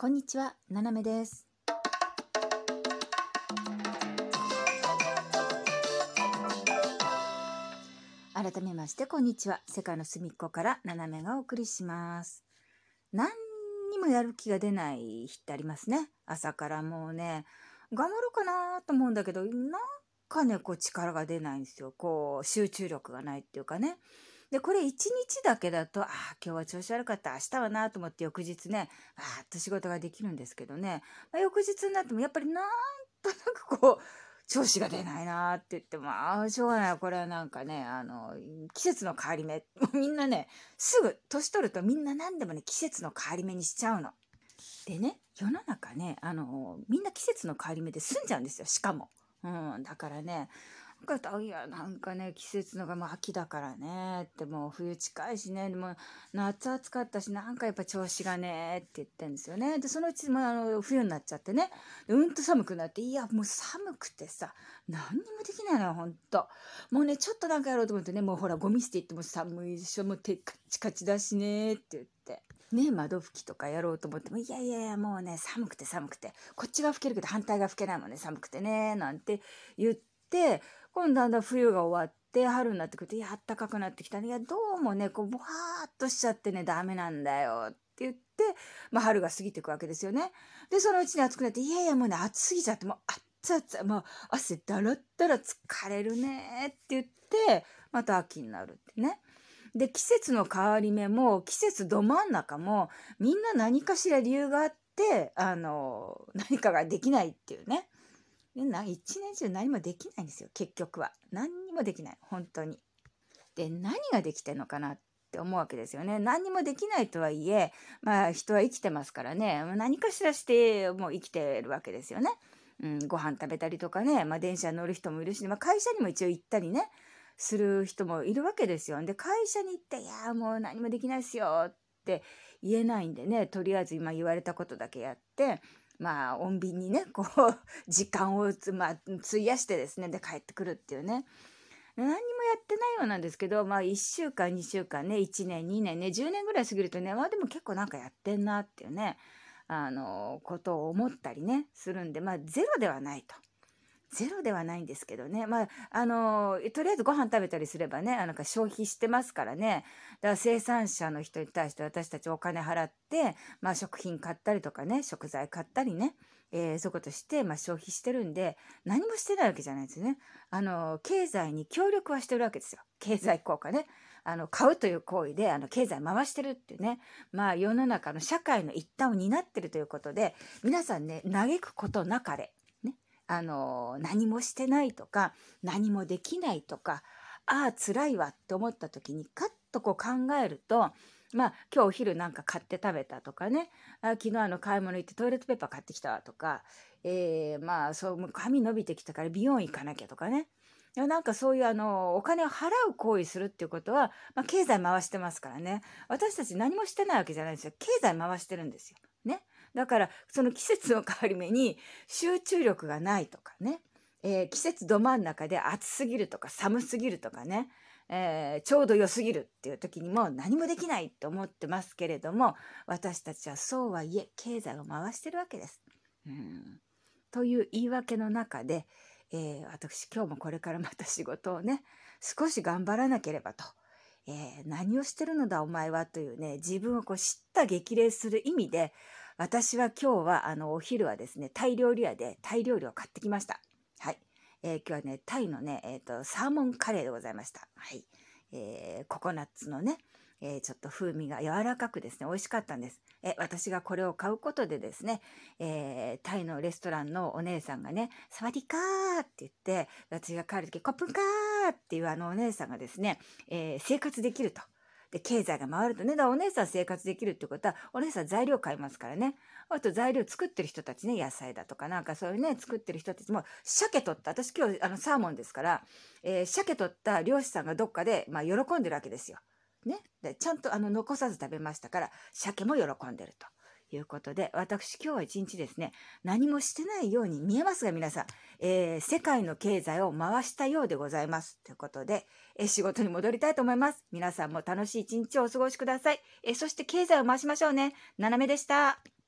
こんにちは、ななめです。改めまして、こんにちは。世界の隅っこからななめがお送りします。何にもやる気が出ない日ってありますね。朝からもうね、頑張ろうかなと思うんだけど、なんかね、こう力が出ないんですよ。こう、集中力がないっていうかね。で、これ一日だけだと、ああ、今日は調子悪かった、明日はなと思って翌日ね、あーっと仕事ができるんですけどね、まあ、翌日になってもやっぱりなんとなくこう、調子が出ないなって言っても、ああ、しょうがない。これはなんかね、あの、季節の変わり目。みんなね、すぐ、年取るとみんな何でもね、季節の変わり目にしちゃうの。でね、世の中ね、あの、みんな季節の変わり目で済んじゃうんですよ、しかも。うん、だからね、なんかいやなんかね季節のがもう秋だからねってもう冬近いしね。でも夏暑かったしなんかやっぱ調子がねって言ってんですよね。でそのうちもあの冬になっちゃってね。うんと寒くなっていやもう寒くてさ何にもできないのよほんと。もうねちょっとなんかやろうと思ってねもうほらゴミ捨て行っても寒いでしょもう手カチカチだしねって言って。ね、窓拭きとかやろうと思ってもいやいやいやもうね寒くて寒くて。こっちが拭けるけど反対が拭けないもんね寒くてねなんて言って今度だんだん冬が終わって春になってくるとやあったかくなってきたねいやどうもねこうボワーっとしちゃってねダメなんだよって言って、まあ、春が過ぎていくわけですよね。でそのうちに暑くなっていやいやもうね暑すぎちゃってもう熱々もう汗だらだら疲れるねって言ってまた秋になるってね。で季節の変わり目も季節ど真ん中もみんな何かしら理由があってあの何かができないっていうね。一年中何もできないんですよ結局は何にもできない本当に。で何ができてんのかなって思うわけですよね何にもできないとはいえまあ人は生きてますからね何かしらしてもう生きてるわけですよね。うん、ご飯食べたりとかね、まあ、電車乗る人もいるし、まあ、会社にも一応行ったりねする人もいるわけですよ。で会社に行って「いやもう何もできないっすよ」って言えないんでねとりあえず今言われたことだけやってまあ穏便にねこう 時間を、まあ、費やしてですねで帰ってくるっていうね何にもやってないようなんですけどまあ1週間2週間ね1年2年ね10年ぐらい過ぎるとねまあでも結構なんかやってんなっていうねあのことを思ったりねするんでまあゼロではないと。ゼロではないんですけどね。まあ、あの、とりあえずご飯食べたりすればね、あなんか消費してますからね。だから生産者の人に対して私たちお金払って、まあ食品買ったりとかね、食材買ったりね、えーそういうことして、まあ消費してるんで、何もしてないわけじゃないですね。あの、経済に協力はしてるわけですよ。経済効果ね。あの、買うという行為で、あの、経済回してるっていうね。まあ世の中の社会の一端を担ってるということで、皆さんね、嘆くことなかれ。あの何もしてないとか何もできないとかああ辛いわって思った時にカッとこう考えるとまあ今日お昼なんか買って食べたとかね。あ昨日あの買い物行ってトイレットペーパー買ってきたわとか、えー、まあそう髪伸びてきたから美容院行かなきゃとかね。なんかそういうあのお金を払う行為するっていうことは、まあ、経済回してますからね。私たち何もしてないわけじゃないんですよ。経済回してるんですよ。だからその季節の変わり目に集中力がないとかね、えー季節ど真ん中で暑すぎるとか寒すぎるとかね、えーちょうど良すぎるっていう時にも何もできないと思ってますけれども私たちはそうはいえ経済を回してるわけです。うんという言い訳の中で、えー私今日もこれからまた仕事をね少し頑張らなければと。えー何をしてるのだお前はというね自分をこう知った激励する意味で私は今日はあのお昼はですねタイ料理屋でタイ料理を買ってきました。はい、えー今日はねタイのね、えー、とサーモンカレーでございました。はい、えーココナッツのね、えーちょっと風味が柔らかくですね美味しかったんです。え私がこれを買うことでですね、えータイのレストランのお姉さんがね「サワディカー」って言って私が帰る時「コップンカー」っていうあのお姉さんがですね、えー生活できると。で経済が回るとねだからお姉さん生活できるってことはお姉さん材料買いますからねあと材料作ってる人たちね野菜だとかなんかそういうね作ってる人たちも鮭取った私今日あのサーモンですから、えー鮭取った漁師さんがどっかで、まあ、喜んでるわけですよ。ね、でちゃんとあの残さず食べましたから鮭も喜んでると。いうことで私今日は一日ですね何もしてないように見えますが皆さん、えー世界の経済を回したようでございます。ということで、えー仕事に戻りたいと思います。皆さんも楽しい一日をお過ごしください、えーそして経済を回しましょうね。斜めでした。